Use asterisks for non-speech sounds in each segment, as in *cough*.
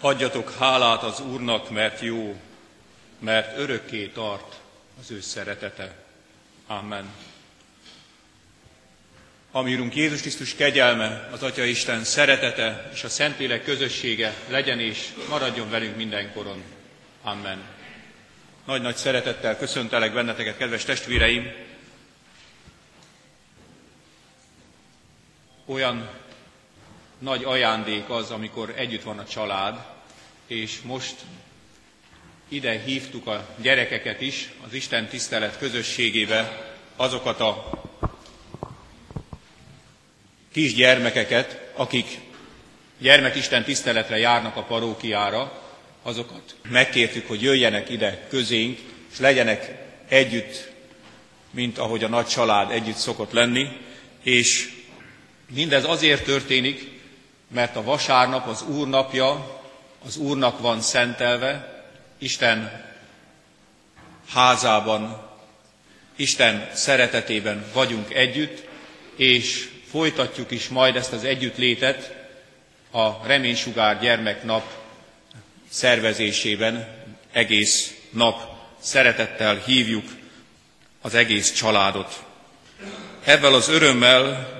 Adjatok hálát az Úrnak, mert jó, mert örökké tart az ő szeretete. Amen. Ami Urunk Jézus Krisztus kegyelme, az Atya Isten szeretete és a Szentlélek közössége legyen és maradjon velünk mindenkoron. Amen. Nagy-nagy szeretettel köszöntelek benneteket, kedves testvéreim! Olyan nagy ajándék az, amikor együtt van a család, és most ide hívtuk a gyerekeket is az Isten tisztelet közösségébe, azokat a kisgyermekeket, akik gyermekisten tiszteletre járnak a parókiára, azokat megkértük, hogy jöjjenek ide közénk, és legyenek együtt, mint ahogy a nagy család együtt szokott lenni, és mindez azért történik, mert a vasárnap az Úr napja, az Úrnak van szentelve, Isten házában, Isten szeretetében vagyunk együtt, és folytatjuk is majd ezt az együttlétet a Reménysugár gyermeknap szervezésében egész nap szeretettel hívjuk az egész családot. Ebben az örömmel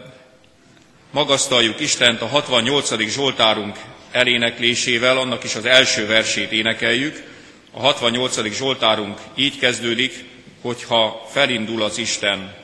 magasztaljuk Istent a 68. Zsoltárunk eléneklésével, annak is az első versét énekeljük. A 68. Zsoltárunk így kezdődik, hogyha felindul az Isten,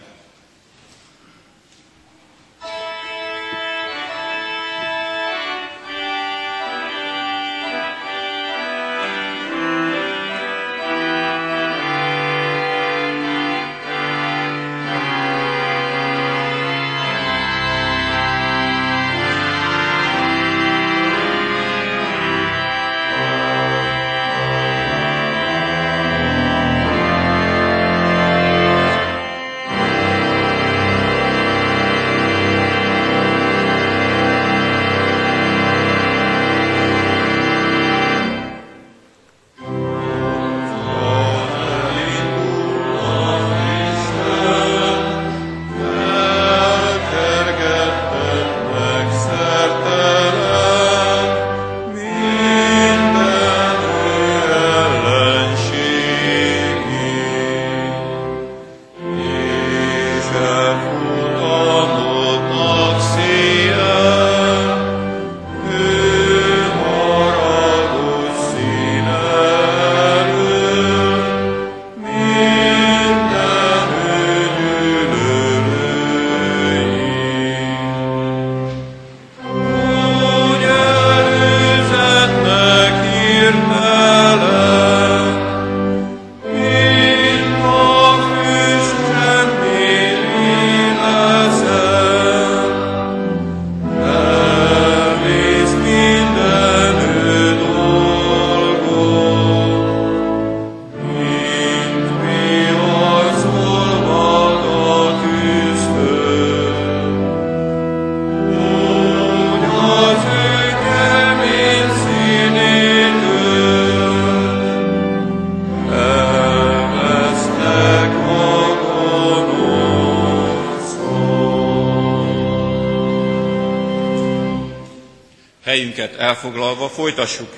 folytassuk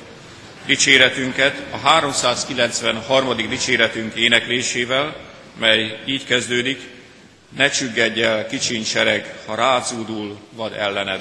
dicséretünket a 393. dicséretünk éneklésével, mely így kezdődik, ne csüggedj el kicsincsereg, ha rázúdul vad ellened.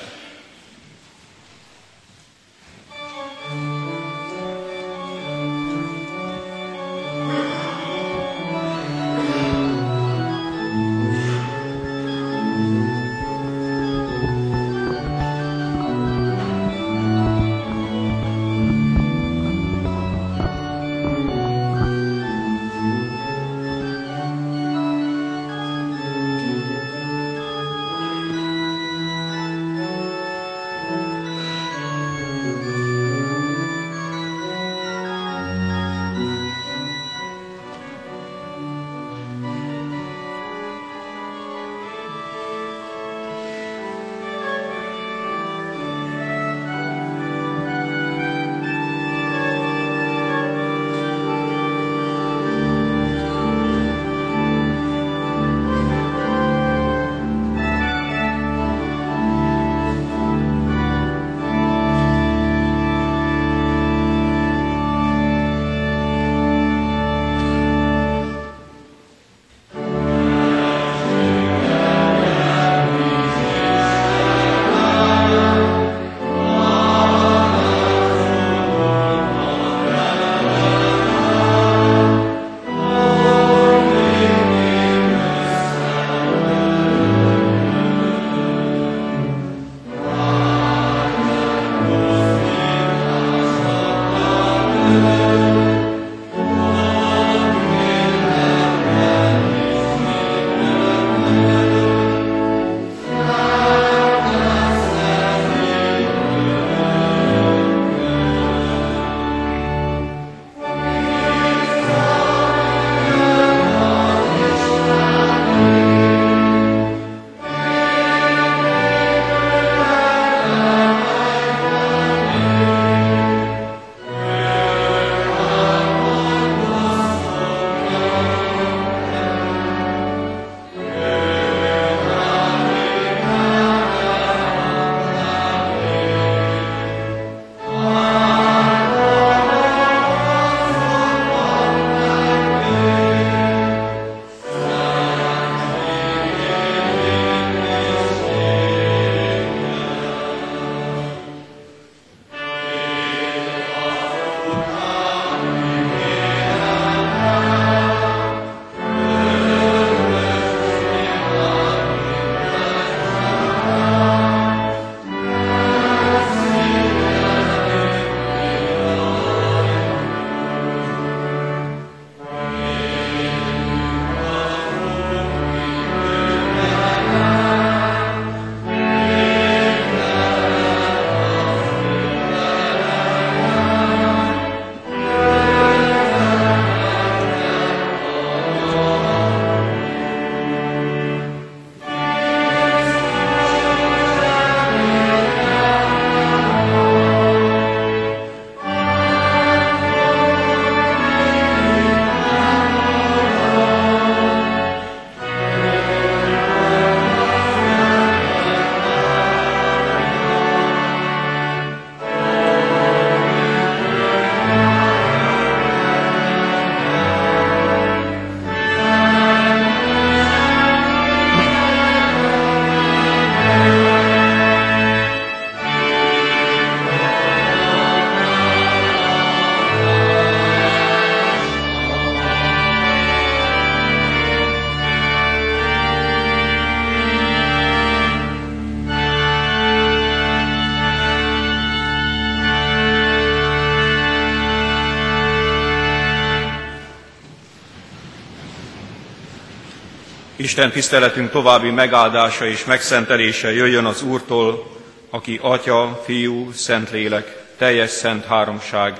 Isten tiszteletünk további megáldása és megszentelése jöjjön az Úrtól, aki Atya, Fiú, Szentlélek, teljes szent háromság,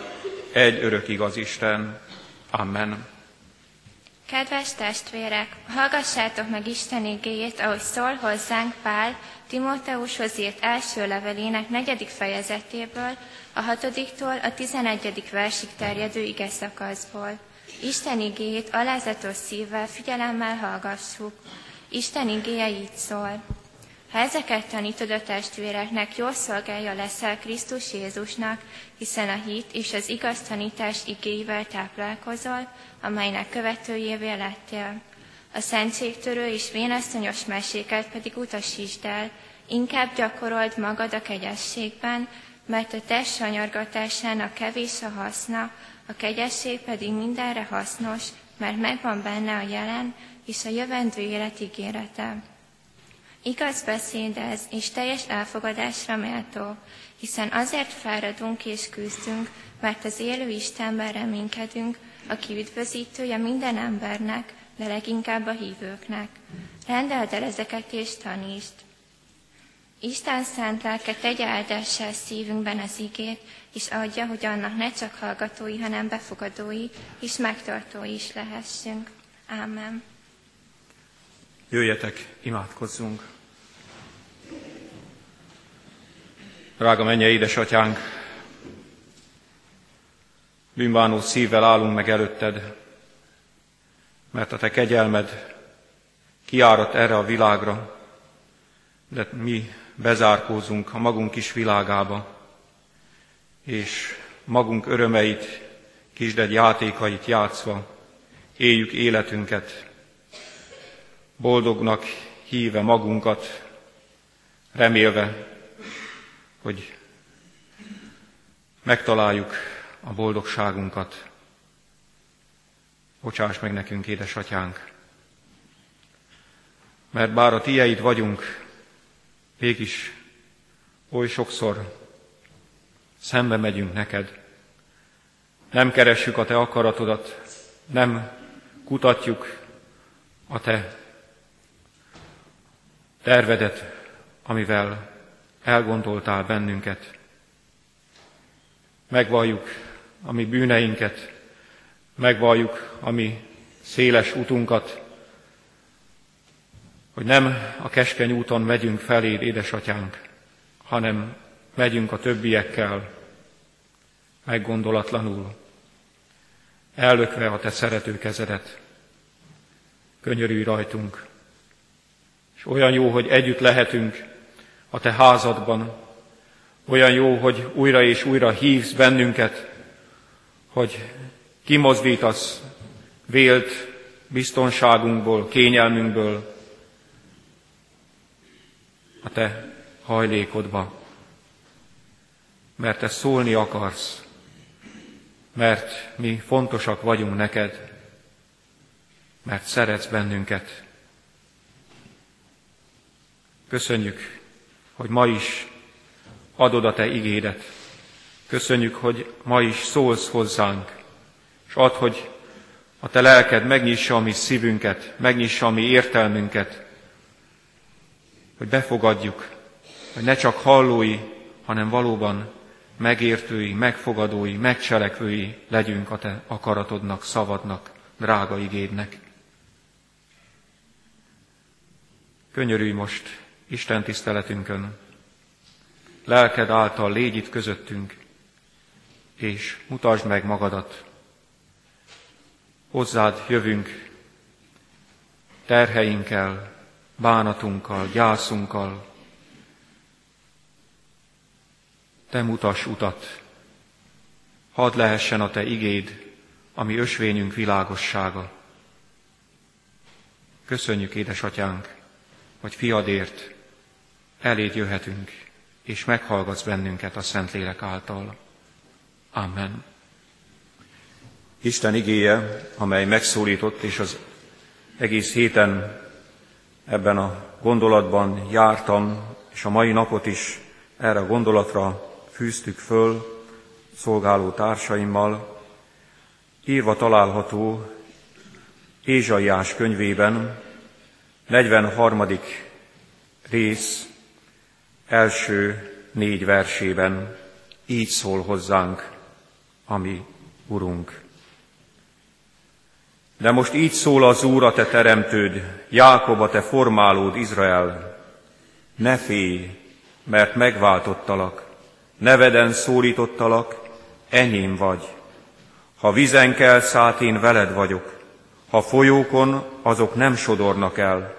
egy örök igaz Isten. Amen. Kedves testvérek, hallgassátok meg Isten igéjét, ahogy szól hozzánk Pál, Timóteushoz írt első levelének negyedik fejezetéből, a hatodiktól a tizenegyedik versig terjedő ige szakaszból. Isten igéjét alázatos szívvel, figyelemmel hallgassuk. Isten igéje így szól. Ha ezeket tanítod a testvéreknek, jól szolgálja leszel Krisztus Jézusnak, hiszen a hit és az igaz tanítás igéivel táplálkozol, amelynek követőjévé lettél. A szentségtörő és vénasszonyos meséket pedig utasítsd el, inkább gyakorold magad a kegyességben, mert a test sanyargatásának kevés a haszna, a kegyesség pedig mindenre hasznos, mert megvan benne a jelen és a jövendő élet ígérete. Igaz beszéd ez, és teljes elfogadásra méltó, hiszen azért fáradunk és küzdünk, mert az élő Istenben reménykedünk, aki üdvözítője minden embernek, de leginkább a hívőknek. Rendeld el ezeket és tanítsd. Isten szent lelke tegye áldással szívünkben az igét, és adja, hogy annak ne csak hallgatói, hanem befogadói és megtartói is lehessünk. Ámen. Jöjjetek, imádkozzunk! Drága menje édesatyánk, bűnbánó szívvel állunk meg előtted, mert a te kegyelmed kiárat erre a világra, de mi bezárkózunk a magunk kis világába, és magunk örömeit, kisded játékait játszva éljük életünket, boldognak híve magunkat, remélve, hogy megtaláljuk a boldogságunkat. Bocsáss meg nekünk, édesatyánk, mert bár a tieid vagyunk, mégis oly sokszor szembe megyünk neked, nem keressük a te akaratodat, nem kutatjuk a te tervedet, amivel elgondoltál bennünket. Megvalljuk a mi bűneinket, megvalljuk a mi széles utunkat, hogy nem a keskeny úton megyünk feléd, édesatyánk, hanem megyünk a többiekkel, meggondolatlanul, ellökve a te szerető kezedet. Könyörülj rajtunk, és olyan jó, hogy együtt lehetünk a te házadban, olyan jó, hogy újra és újra hívsz bennünket, hogy kimozdítasz vélt biztonságunkból, kényelmünkből a te hajlékodba, mert te szólni akarsz, mert mi fontosak vagyunk neked, mert szeretsz bennünket. Köszönjük, hogy ma is adod a Te igédet. Köszönjük, hogy ma is szólsz hozzánk, és add, hogy a Te lelked megnyissa a mi szívünket, megnyissa a mi értelmünket, hogy befogadjuk, hogy ne csak hallói, hanem valóban megértői, megfogadói, megcselekvői legyünk a Te akaratodnak, szavadnak, drága igédnek. Könyörülj most Isten tiszteletünkön. Lelked által légy itt közöttünk, és mutasd meg magadat. Hozzád jövünk terheinkkel, bánatunkkal, gyászunkkal. Te mutass utat, hadd lehessen a Te igéd, ami ösvényünk világossága. Köszönjük, édesatyánk, hogy fiadért eléd jöhetünk, és meghallgatsz bennünket a Szentlélek által. Amen. Isten igéje, amely megszólított, és az egész héten ebben a gondolatban jártam, és a mai napot is erre a gondolatra fűztük föl szolgáló társaimmal, írva található Ézsaiás könyvében, 43. rész első négy versében így szól hozzánk, ami Urunk. De most így szól az Úr, a te teremtőd, Jákob, a te formálód, Izrael. Ne félj, mert megváltottalak, neveden szólítottalak, enyém vagy. Ha vizen kell szállt, én veled vagyok. Ha folyókon, azok nem sodornak el.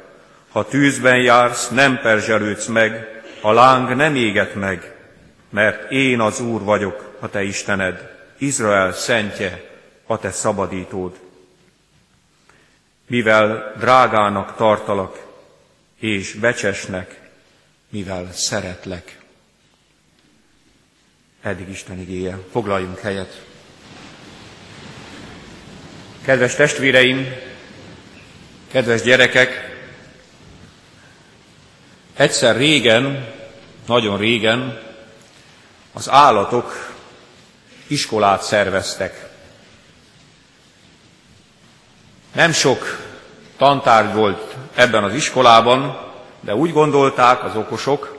Ha tűzben jársz, nem perzselődsz meg, a láng nem éget meg, mert én az Úr vagyok, a te Istened, Izrael szentje, a te szabadítód. Mivel drágának tartalak, és becsesnek, mivel szeretlek. Eddig Isten igéje. Foglaljunk helyet. Kedves testvéreim, kedves gyerekek, egyszer régen, nagyon régen az állatok iskolát szerveztek. Nem sok tantárgy volt ebben az iskolában, de úgy gondolták az okosok,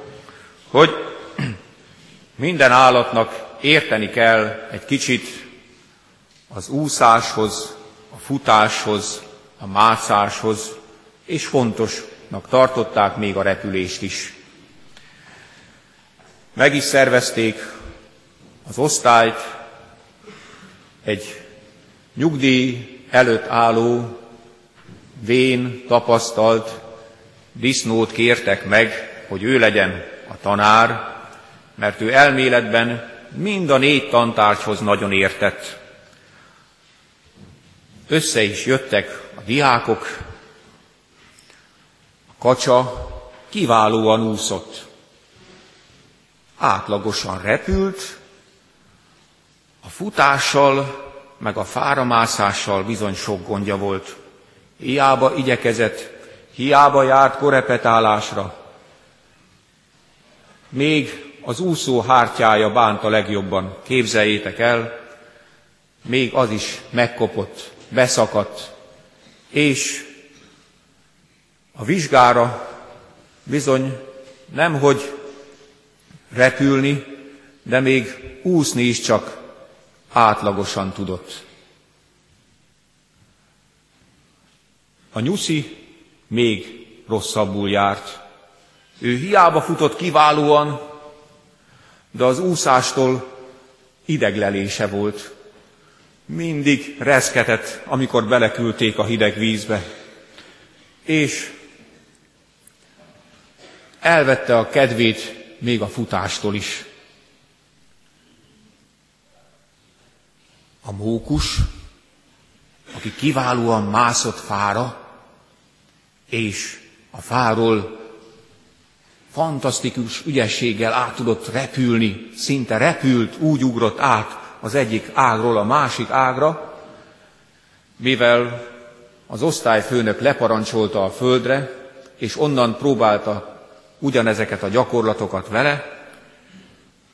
hogy *clears throat* minden állatnak érteni kell egy kicsit az úszáshoz, a futáshoz, a mászáshoz, és fontosnak tartották még a repülést is. Meg is szervezték az osztályt, egy nyugdíj előtt álló, vén, tapasztalt disznót kértek meg, hogy ő legyen a tanár, mert ő elméletben mind a négy tantárgyhoz nagyon értett. Össze is jöttek a diákok, a kacsa kiválóan úszott. Átlagosan repült, a futással, meg a fáramászással bizony sok gondja volt. Hiába igyekezett, hiába járt korepetálásra. Még az úszó hártyája bánta legjobban, képzeljétek el, még az is megkopott, beszakadt, és a vizsgára bizony nemhogy repülni, de még úszni is csak átlagosan tudott. A nyuszi még rosszabbul járt. Ő hiába futott kiválóan, de az úszástól ideglelése volt. Mindig reszketett, amikor beleküldték a hideg vízbe. És elvette a kedvét még a futástól is. A mókus, aki kiválóan mászott fára, és a fáról fantasztikus ügyességgel át tudott repülni, szinte repült, úgy ugrott át az egyik ágról a másik ágra, mivel az osztályfőnök leparancsolta a földre, és onnan próbálta ugyanezeket a gyakorlatokat vele,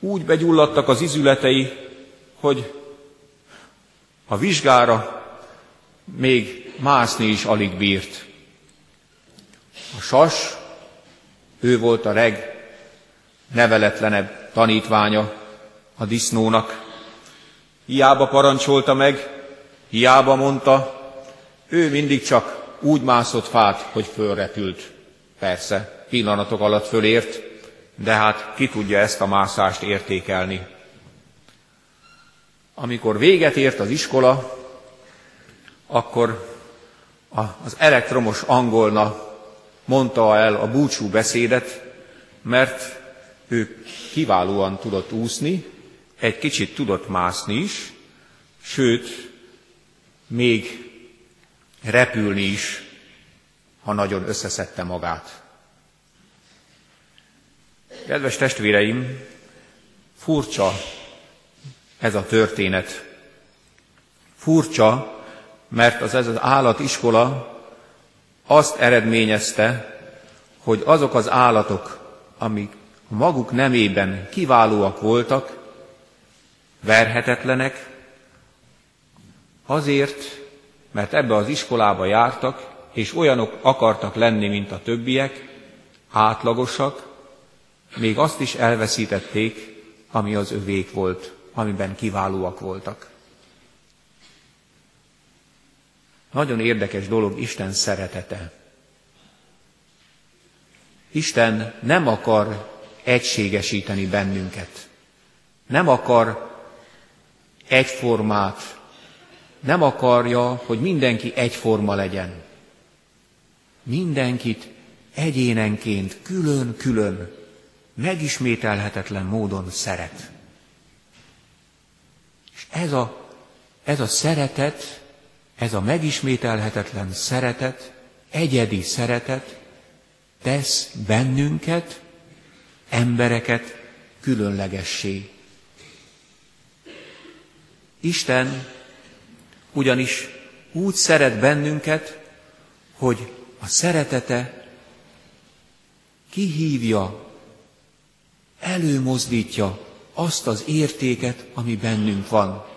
úgy begyulladtak az izületei, hogy a vizsgára még mászni is alig bírt. A sas ő volt a legneveletlenebb tanítványa a disznónak. Hiába parancsolta meg, hiába mondta, ő mindig csak úgy mászott fát, hogy fölrepült. Persze, pillanatok alatt fölért, de hát ki tudja ezt a mászást értékelni. Amikor véget ért az iskola, akkor az elektromos angolna mondta el a búcsú beszédet, mert ő kiválóan tudott úszni, egy kicsit tudott mászni is, sőt, még repülni is, ha nagyon összeszedte magát. Kedves testvéreim, furcsa ez a történet. Furcsa, mert az ez az állatiskola azt eredményezte, hogy azok az állatok, amik maguk nemében kiválóak voltak, verhetetlenek, azért, mert ebbe az iskolába jártak, és olyanok akartak lenni, mint a többiek, átlagosak, még azt is elveszítették, ami az övék volt, amiben kiválóak voltak. Nagyon érdekes dolog Isten szeretete. Isten nem akar egységesíteni bennünket. Nem akar egyformát. Nem akarja, hogy mindenki egyforma legyen. Mindenkit egyénenként, külön-külön, megismételhetetlen módon szeret. És ez a, ez a szeretet, ez a megismételhetetlen szeretet, egyedi szeretet tesz bennünket, embereket különlegessé. Isten ugyanis úgy szeret bennünket, hogy a szeretete kihívja, előmozdítja azt az értéket, ami bennünk van.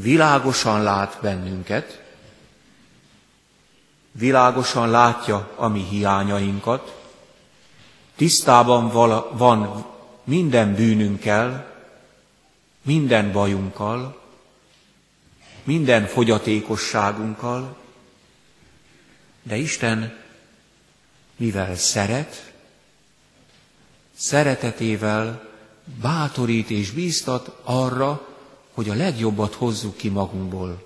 Világosan lát bennünket, világosan látja a mi hiányainkat, tisztában van minden bűnünkkel, minden bajunkkal, minden fogyatékosságunkkal, de Isten, mivel szeret, szeretetével bátorít és bíztat arra, hogy a legjobbat hozzuk ki magunkból.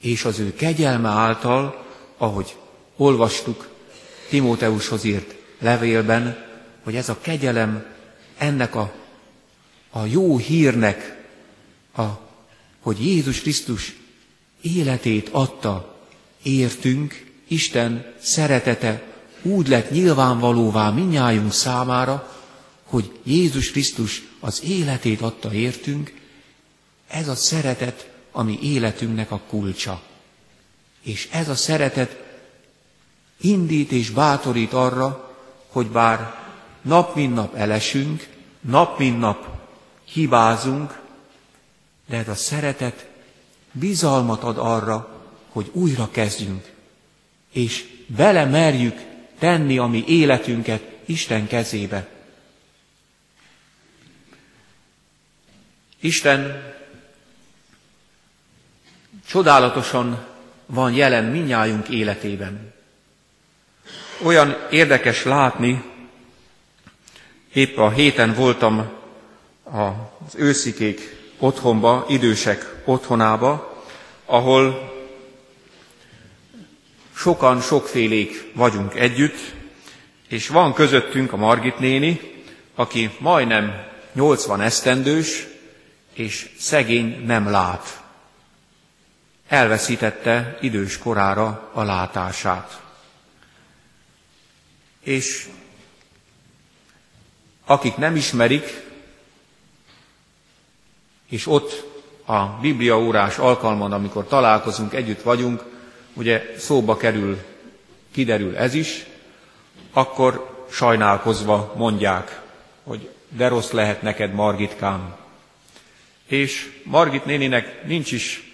És az ő kegyelme által, ahogy olvastuk Timóteushoz írt levélben, hogy ez a kegyelem ennek a, a jó hírnek, a, hogy Jézus Krisztus életét adta értünk, Isten szeretete úgy lett nyilvánvalóvá minnyájunk számára, hogy Jézus Krisztus az életét adta értünk, ez a szeretet, ami életünknek a kulcsa. És ez a szeretet indít és bátorít arra, hogy bár nap mint nap elesünk, nap mint nap hibázunk, de ez a szeretet bizalmat ad arra, hogy újra kezdjünk, és bele merjük tenni a mi életünket Isten kezébe. Isten csodálatosan van jelen minnyájunk életében. Olyan érdekes látni, épp a héten voltam az őszikék otthonba, idősek otthonába, ahol sokan, sokfélék vagyunk együtt, és van közöttünk a Margit néni, aki majdnem 80 esztendős, és szegény nem lát. Elveszítette idős korára a látását. És akik nem ismerik, és ott a bibliaórás alkalmon, amikor találkozunk, együtt vagyunk, ugye szóba kerül, kiderül ez is, akkor sajnálkozva mondják, hogy de rossz lehet neked, Margitkám. És Margit néninek nincs is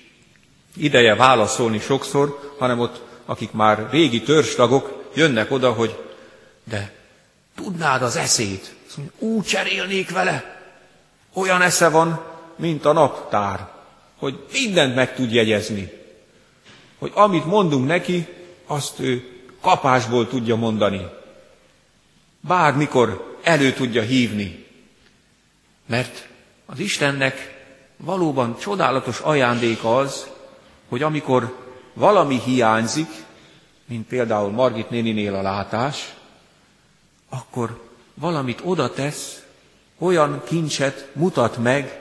ideje válaszolni sokszor, hanem ott, akik már régi törzstagok, jönnek oda, hogy de tudnád az eszét, mondja, úgy cserélnék vele, olyan esze van, mint a naptár, hogy mindent meg tud jegyezni hogy amit mondunk neki, azt ő kapásból tudja mondani. Bármikor elő tudja hívni. Mert az Istennek valóban csodálatos ajándéka az, hogy amikor valami hiányzik, mint például Margit néninél a látás, akkor valamit oda tesz, olyan kincset mutat meg,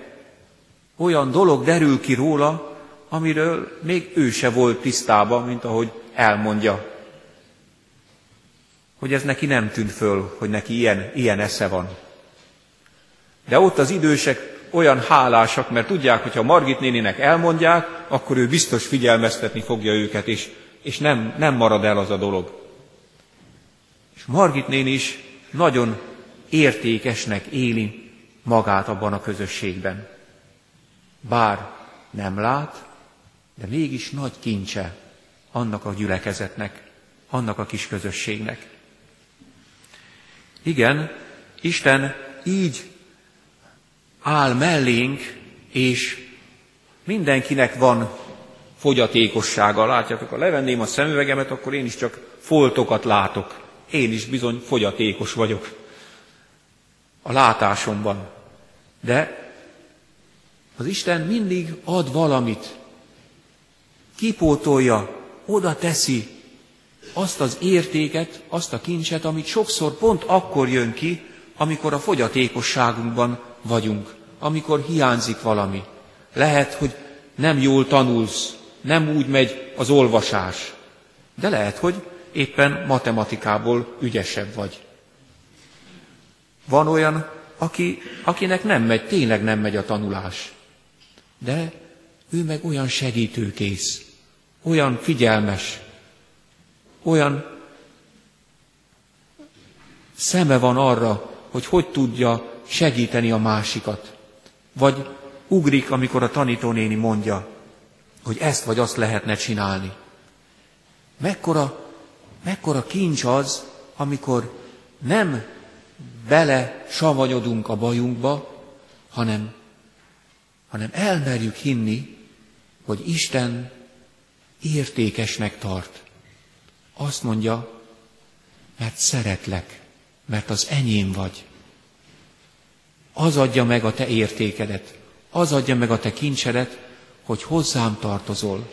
olyan dolog derül ki róla, amiről még ő se volt tisztában, mint ahogy elmondja. Hogy ez neki nem tűnt föl, hogy neki ilyen, ilyen esze van. De ott az idősek olyan hálásak, mert tudják, hogy ha Margit néninek elmondják, akkor ő biztos figyelmeztetni fogja őket, és, és nem, nem marad el az a dolog. És Margit néni is nagyon értékesnek éli magát abban a közösségben. Bár nem lát, de mégis nagy kincse annak a gyülekezetnek, annak a kis közösségnek. Igen, Isten így áll mellénk, és mindenkinek van fogyatékossága. Látjátok, ha levenném a szemüvegemet, akkor én is csak foltokat látok. Én is bizony fogyatékos vagyok a látásomban. De az Isten mindig ad valamit, kipótolja, oda teszi azt az értéket, azt a kincset, amit sokszor pont akkor jön ki, amikor a fogyatékosságunkban vagyunk, amikor hiányzik valami. Lehet, hogy nem jól tanulsz, nem úgy megy az olvasás, de lehet, hogy éppen matematikából ügyesebb vagy. Van olyan, aki, akinek nem megy, tényleg nem megy a tanulás, de ő meg olyan segítőkész, olyan figyelmes, olyan szeme van arra, hogy hogy tudja segíteni a másikat. Vagy ugrik, amikor a tanítónéni mondja, hogy ezt vagy azt lehetne csinálni. Mekkora, mekkora kincs az, amikor nem bele savanyodunk a bajunkba, hanem, hanem elmerjük hinni, hogy Isten értékesnek tart. Azt mondja, mert szeretlek, mert az enyém vagy. Az adja meg a te értékedet, az adja meg a te kincsedet, hogy hozzám tartozol.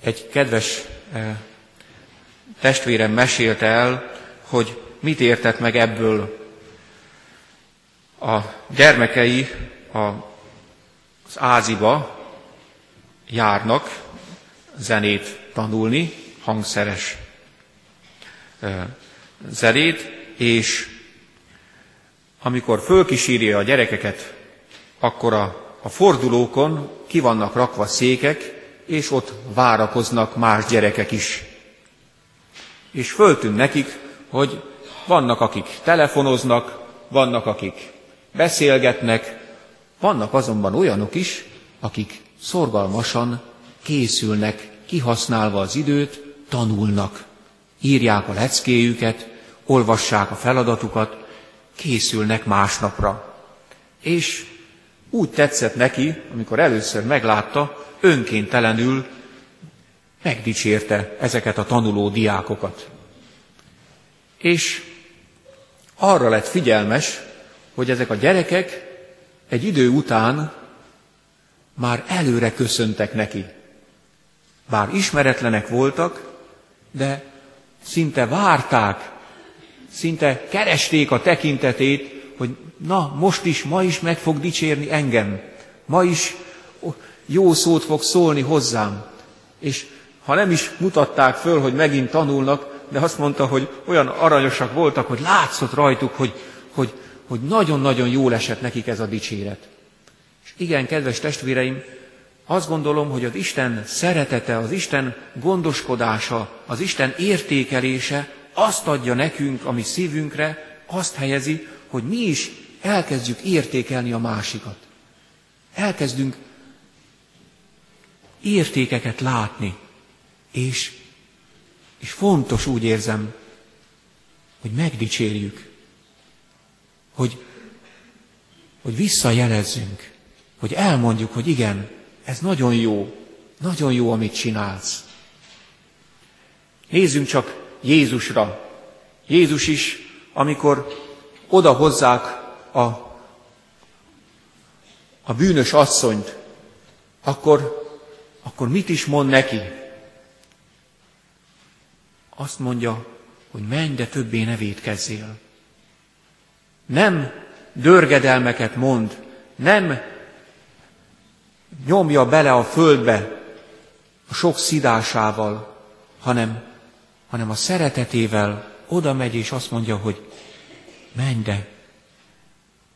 Egy kedves eh, testvérem mesélte el, hogy mit értett meg ebből. A gyermekei a, az áziba járnak zenét tanulni, hangszeres zenét, és amikor fölkísírja a gyerekeket, akkor a, a fordulókon ki vannak rakva székek, és ott várakoznak más gyerekek is. És föltűn nekik, hogy vannak, akik telefonoznak, vannak, akik beszélgetnek, vannak azonban olyanok is, akik szorgalmasan készülnek, kihasználva az időt, tanulnak. Írják a leckéjüket, olvassák a feladatukat, készülnek másnapra. És úgy tetszett neki, amikor először meglátta, önkéntelenül megdicsérte ezeket a tanuló diákokat. És arra lett figyelmes, hogy ezek a gyerekek egy idő után már előre köszöntek neki. Bár ismeretlenek voltak, de szinte várták, szinte keresték a tekintetét, hogy na, most is, ma is meg fog dicsérni engem. Ma is jó szót fog szólni hozzám. És ha nem is mutatták föl, hogy megint tanulnak, de azt mondta, hogy olyan aranyosak voltak, hogy látszott rajtuk, hogy, hogy, hogy nagyon-nagyon jól esett nekik ez a dicséret. És igen, kedves testvéreim, azt gondolom, hogy az Isten szeretete, az Isten gondoskodása, az Isten értékelése azt adja nekünk, ami szívünkre, azt helyezi, hogy mi is elkezdjük értékelni a másikat. Elkezdünk értékeket látni, és, és fontos úgy érzem, hogy megdicsérjük, hogy, hogy visszajelezzünk, hogy elmondjuk, hogy igen, ez nagyon jó, nagyon jó, amit csinálsz. Nézzünk csak Jézusra. Jézus is, amikor oda hozzák a, a bűnös asszonyt, akkor akkor mit is mond neki? Azt mondja, hogy menj, de többé ne védkezzél. Nem dörgedelmeket mond, nem nyomja bele a földbe a sok szidásával, hanem, hanem a szeretetével oda megy és azt mondja, hogy menj, de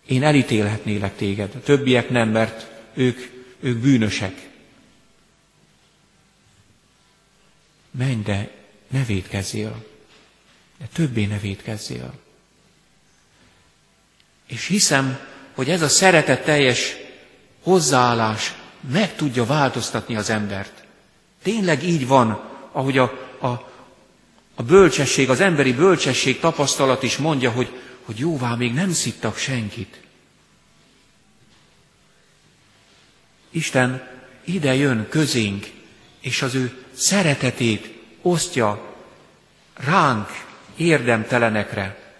én elítélhetnélek téged. A többiek nem, mert ők, ők bűnösek. menj, de ne védkezzél, de többé ne védkezzél. És hiszem, hogy ez a szeretetteljes hozzáállás meg tudja változtatni az embert. Tényleg így van, ahogy a, a, a bölcsesség, az emberi bölcsesség tapasztalat is mondja, hogy, hogy jóvá még nem szittak senkit. Isten ide jön közénk, és az ő szeretetét osztja ránk, érdemtelenekre.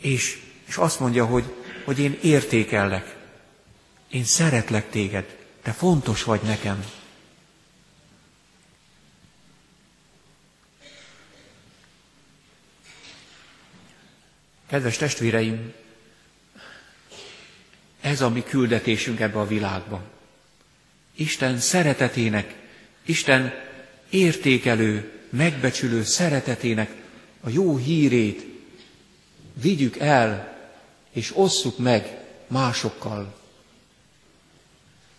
És, és azt mondja, hogy, hogy én értékellek, én szeretlek téged, te fontos vagy nekem. Kedves testvéreim, ez a mi küldetésünk ebbe a világba. Isten szeretetének, Isten értékelő, megbecsülő szeretetének a jó hírét vigyük el, és osszuk meg másokkal.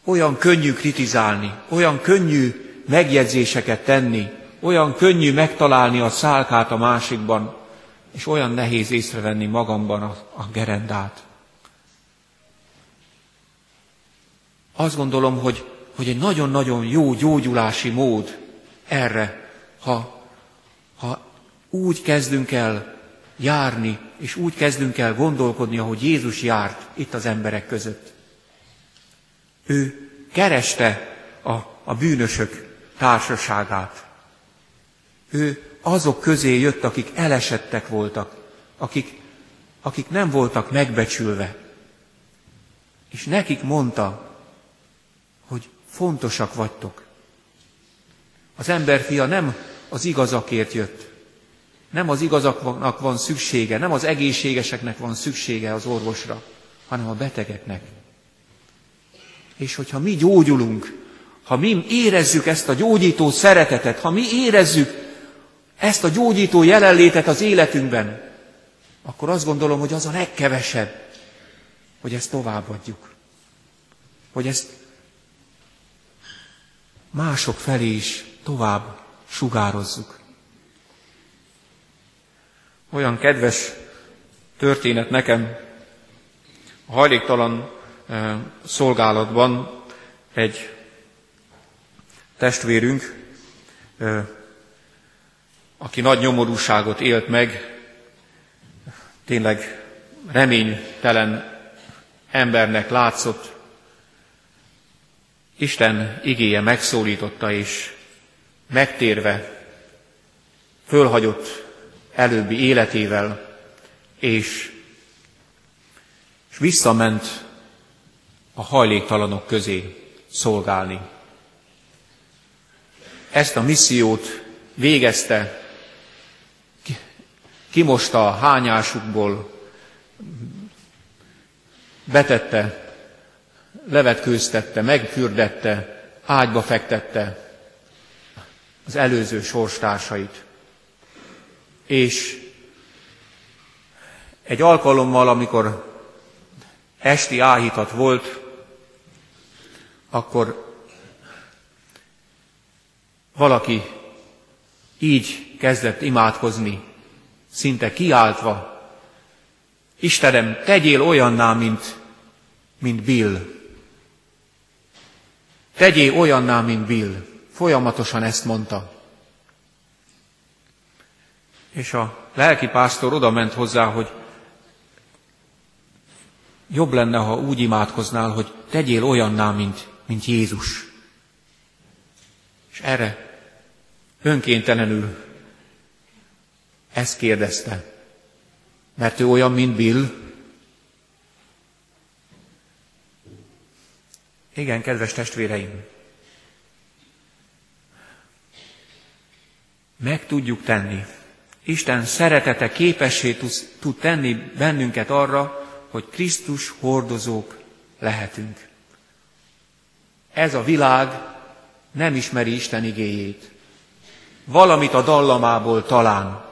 Olyan könnyű kritizálni, olyan könnyű megjegyzéseket tenni, olyan könnyű megtalálni a szálkát a másikban, és olyan nehéz észrevenni magamban a, a gerendát. Azt gondolom, hogy, hogy egy nagyon-nagyon jó gyógyulási mód erre, ha, ha úgy kezdünk el járni, és úgy kezdünk el gondolkodni, ahogy Jézus járt itt az emberek között. Ő kereste a, a bűnösök társaságát. Ő azok közé jött, akik elesettek voltak, akik, akik nem voltak megbecsülve. És nekik mondta, hogy fontosak vagytok. Az emberfia nem az igazakért jött. Nem az igazaknak van szüksége, nem az egészségeseknek van szüksége az orvosra, hanem a betegeknek. És hogyha mi gyógyulunk, ha mi érezzük ezt a gyógyító szeretetet, ha mi érezzük ezt a gyógyító jelenlétet az életünkben, akkor azt gondolom, hogy az a legkevesebb, hogy ezt továbbadjuk. Hogy ezt mások felé is tovább sugározzuk. Olyan kedves történet nekem a hajléktalan szolgálatban egy testvérünk aki nagy nyomorúságot élt meg, tényleg reménytelen embernek látszott, Isten igéje megszólította, és megtérve fölhagyott előbbi életével, és, és visszament a hajléktalanok közé szolgálni. Ezt a missziót végezte kimosta a hányásukból, betette, levetkőztette, megfürdette, ágyba fektette az előző sorstársait. És egy alkalommal, amikor esti áhítat volt, akkor valaki így kezdett imádkozni szinte kiáltva, Istenem, tegyél olyanná, mint, mint Bill. Tegyél olyanná, mint Bill. Folyamatosan ezt mondta. És a lelki pásztor oda ment hozzá, hogy jobb lenne, ha úgy imádkoznál, hogy tegyél olyanná, mint, mint Jézus. És erre önkéntelenül ezt kérdezte. Mert ő olyan, mint Bill. Igen, kedves testvéreim. Meg tudjuk tenni. Isten szeretete képessé tud tenni bennünket arra, hogy Krisztus hordozók lehetünk. Ez a világ nem ismeri Isten igéjét. Valamit a dallamából talán,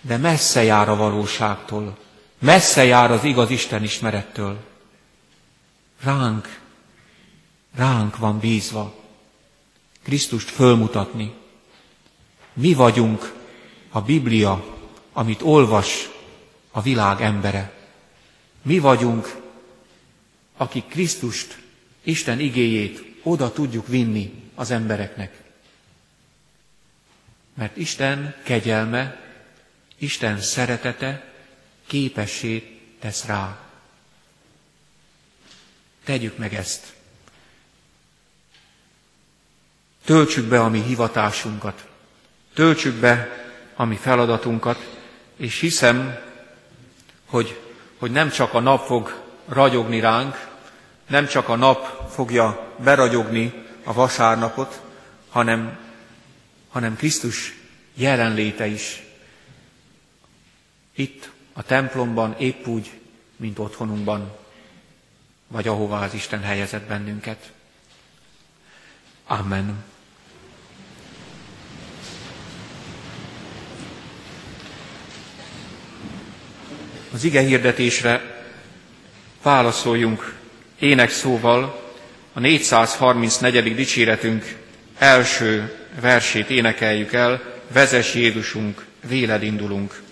de messze jár a valóságtól, messze jár az igaz Isten ismerettől. Ránk, ránk van bízva Krisztust fölmutatni. Mi vagyunk a Biblia, amit olvas a világ embere. Mi vagyunk, akik Krisztust, Isten igéjét oda tudjuk vinni az embereknek. Mert Isten kegyelme, Isten szeretete képessé tesz rá. Tegyük meg ezt. Töltsük be a mi hivatásunkat, töltsük be a mi feladatunkat, és hiszem, hogy, hogy nem csak a nap fog ragyogni ránk, nem csak a nap fogja beragyogni a vasárnapot, hanem, hanem Krisztus jelenléte is itt a templomban épp úgy, mint otthonunkban, vagy ahová az Isten helyezett bennünket. Amen. Az ige hirdetésre válaszoljunk énekszóval a 434. dicséretünk első versét énekeljük el, vezes Jézusunk, véled indulunk.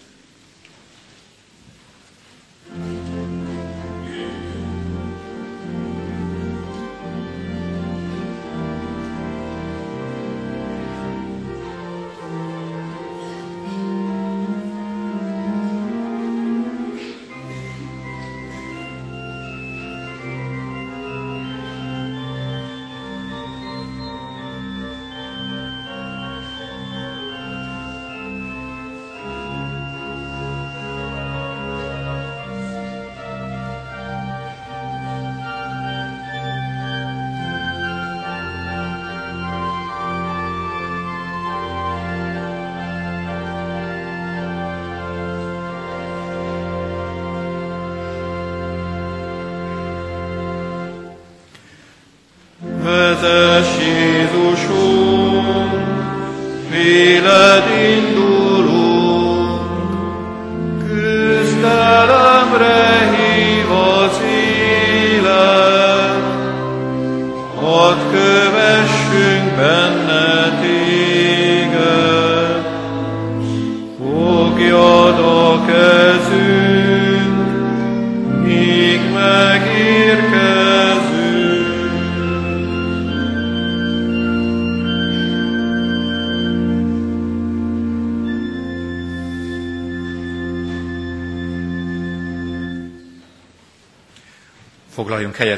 Vezess Jézusunk,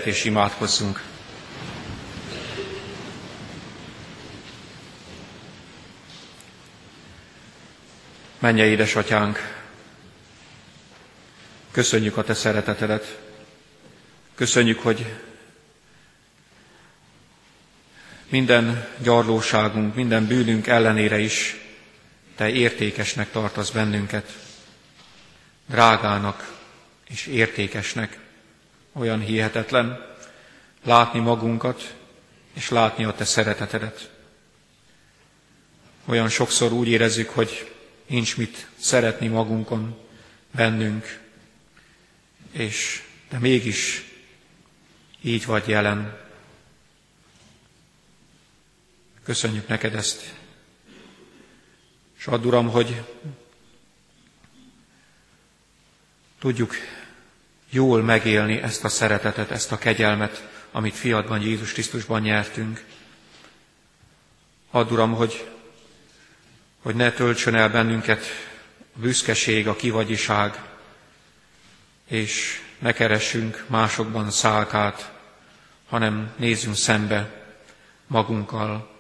és imádkozzunk. Menje, édesatyánk, köszönjük a te szeretetedet, köszönjük, hogy minden gyarlóságunk, minden bűnünk ellenére is te értékesnek tartasz bennünket, drágának és értékesnek olyan hihetetlen látni magunkat, és látni a te szeretetedet. Olyan sokszor úgy érezzük, hogy nincs mit szeretni magunkon, bennünk, és de mégis így vagy jelen. Köszönjük neked ezt. És add, Uram, hogy tudjuk jól megélni ezt a szeretetet, ezt a kegyelmet, amit fiadban, Jézus Krisztusban nyertünk. Add, Uram, hogy, hogy ne töltsön el bennünket a büszkeség, a kivagyiság, és ne keressünk másokban szálkát, hanem nézzünk szembe magunkkal,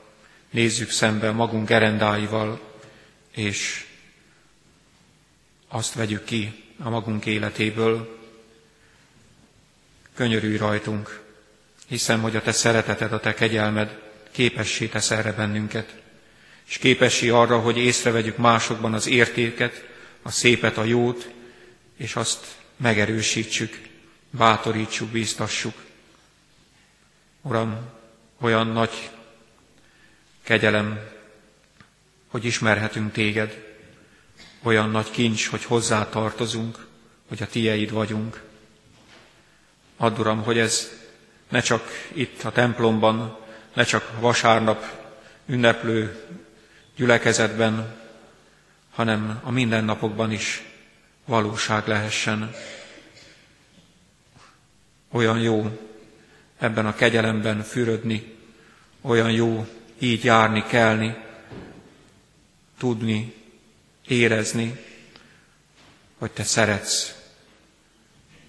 nézzük szembe magunk erendáival, és azt vegyük ki a magunk életéből, könyörülj rajtunk. Hiszem, hogy a te szereteted, a te kegyelmed képessé tesz erre bennünket, és képessé arra, hogy észrevegyük másokban az értéket, a szépet, a jót, és azt megerősítsük, bátorítsuk, bíztassuk. Uram, olyan nagy kegyelem, hogy ismerhetünk téged, olyan nagy kincs, hogy hozzá tartozunk, hogy a tieid vagyunk. Add, Uram, hogy ez ne csak itt a templomban, ne csak vasárnap ünneplő gyülekezetben, hanem a mindennapokban is valóság lehessen. Olyan jó ebben a kegyelemben fürödni, olyan jó így járni, kelni, tudni, érezni, hogy te szeretsz,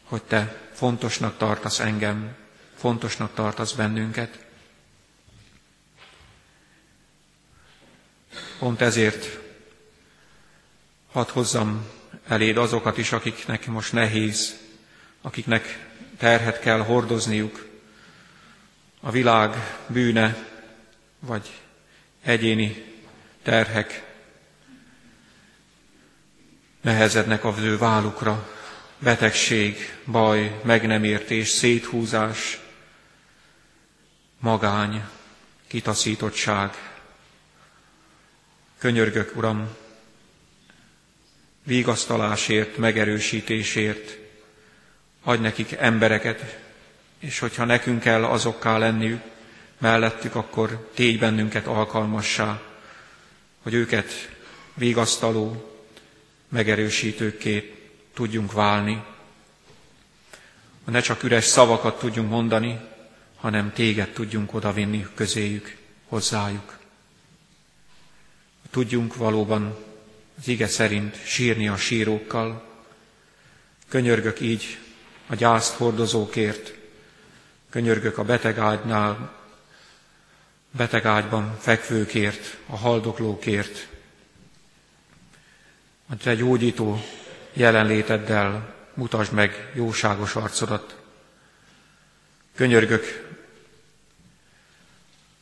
hogy te fontosnak tartasz engem, fontosnak tartasz bennünket. Pont ezért hadd hozzam eléd azokat is, akiknek most nehéz, akiknek terhet kell hordozniuk, a világ bűne, vagy egyéni terhek nehezednek az ő vállukra, betegség, baj, meg nem értés, széthúzás, magány, kitaszítottság. Könyörgök, Uram, vigasztalásért, megerősítésért, adj nekik embereket, és hogyha nekünk kell azokká lenniük mellettük, akkor tégy bennünket alkalmassá, hogy őket vigasztaló, megerősítőkké tudjunk válni. Ne csak üres szavakat tudjunk mondani, hanem téged tudjunk odavinni közéjük, hozzájuk. Tudjunk valóban az ige szerint sírni a sírókkal. Könyörgök így a gyászt hordozókért, könyörgök a betegágynál, betegágyban fekvőkért, a haldoklókért, a te gyógyító jelenléteddel mutasd meg jóságos arcodat. Könyörgök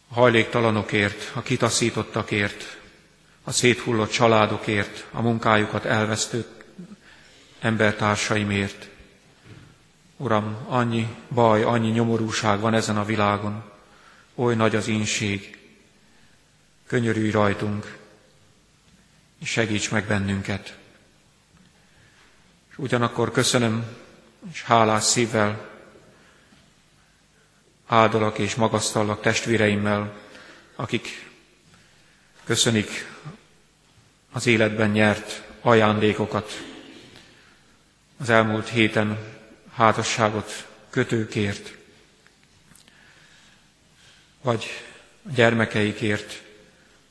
a hajléktalanokért, a kitaszítottakért, a széthullott családokért, a munkájukat elvesztő embertársaimért. Uram, annyi baj, annyi nyomorúság van ezen a világon, oly nagy az ínség. Könyörülj rajtunk, és segíts meg bennünket. És ugyanakkor köszönöm, és hálás szívvel áldalak és magasztallak testvéreimmel, akik köszönik az életben nyert ajándékokat, az elmúlt héten házasságot kötőkért, vagy a gyermekeikért,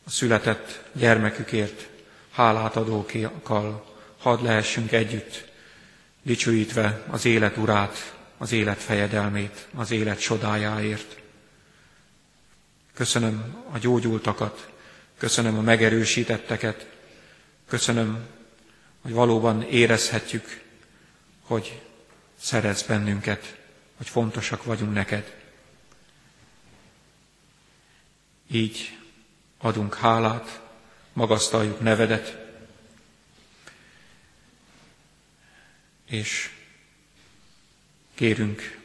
a született gyermekükért, hálát adókkal hadd lehessünk együtt, dicsőítve az élet urát, az élet fejedelmét, az élet csodájáért. Köszönöm a gyógyultakat, köszönöm a megerősítetteket, köszönöm, hogy valóban érezhetjük, hogy szeretsz bennünket, hogy fontosak vagyunk neked. Így adunk hálát, magasztaljuk nevedet, és kérünk,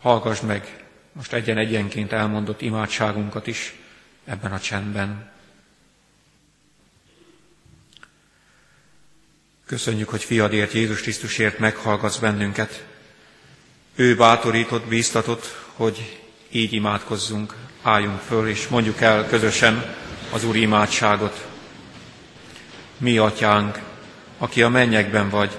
hallgass meg most egyen-egyenként elmondott imádságunkat is ebben a csendben. Köszönjük, hogy fiadért, Jézus Krisztusért meghallgatsz bennünket. Ő bátorított, bíztatott, hogy így imádkozzunk, álljunk föl, és mondjuk el közösen az Úr imádságot. Mi, Atyánk, aki a mennyekben vagy,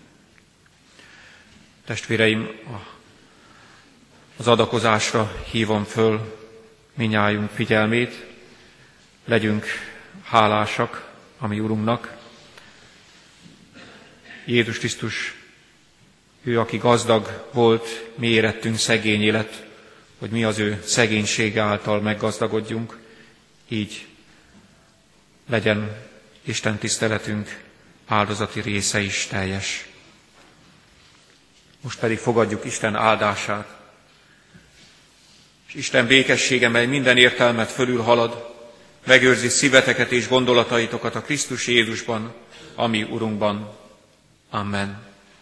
Testvéreim, az adakozásra hívom föl minnyájunk figyelmét, legyünk hálásak a mi Urunknak. Jézus Krisztus, ő, aki gazdag volt, mi érettünk szegény élet, hogy mi az ő szegénység által meggazdagodjunk, így legyen Isten tiszteletünk áldozati része is teljes. Most pedig fogadjuk Isten áldását. És Isten békessége, mely minden értelmet fölül halad, megőrzi szíveteket és gondolataitokat a Krisztus Jézusban, ami Urunkban. Amen.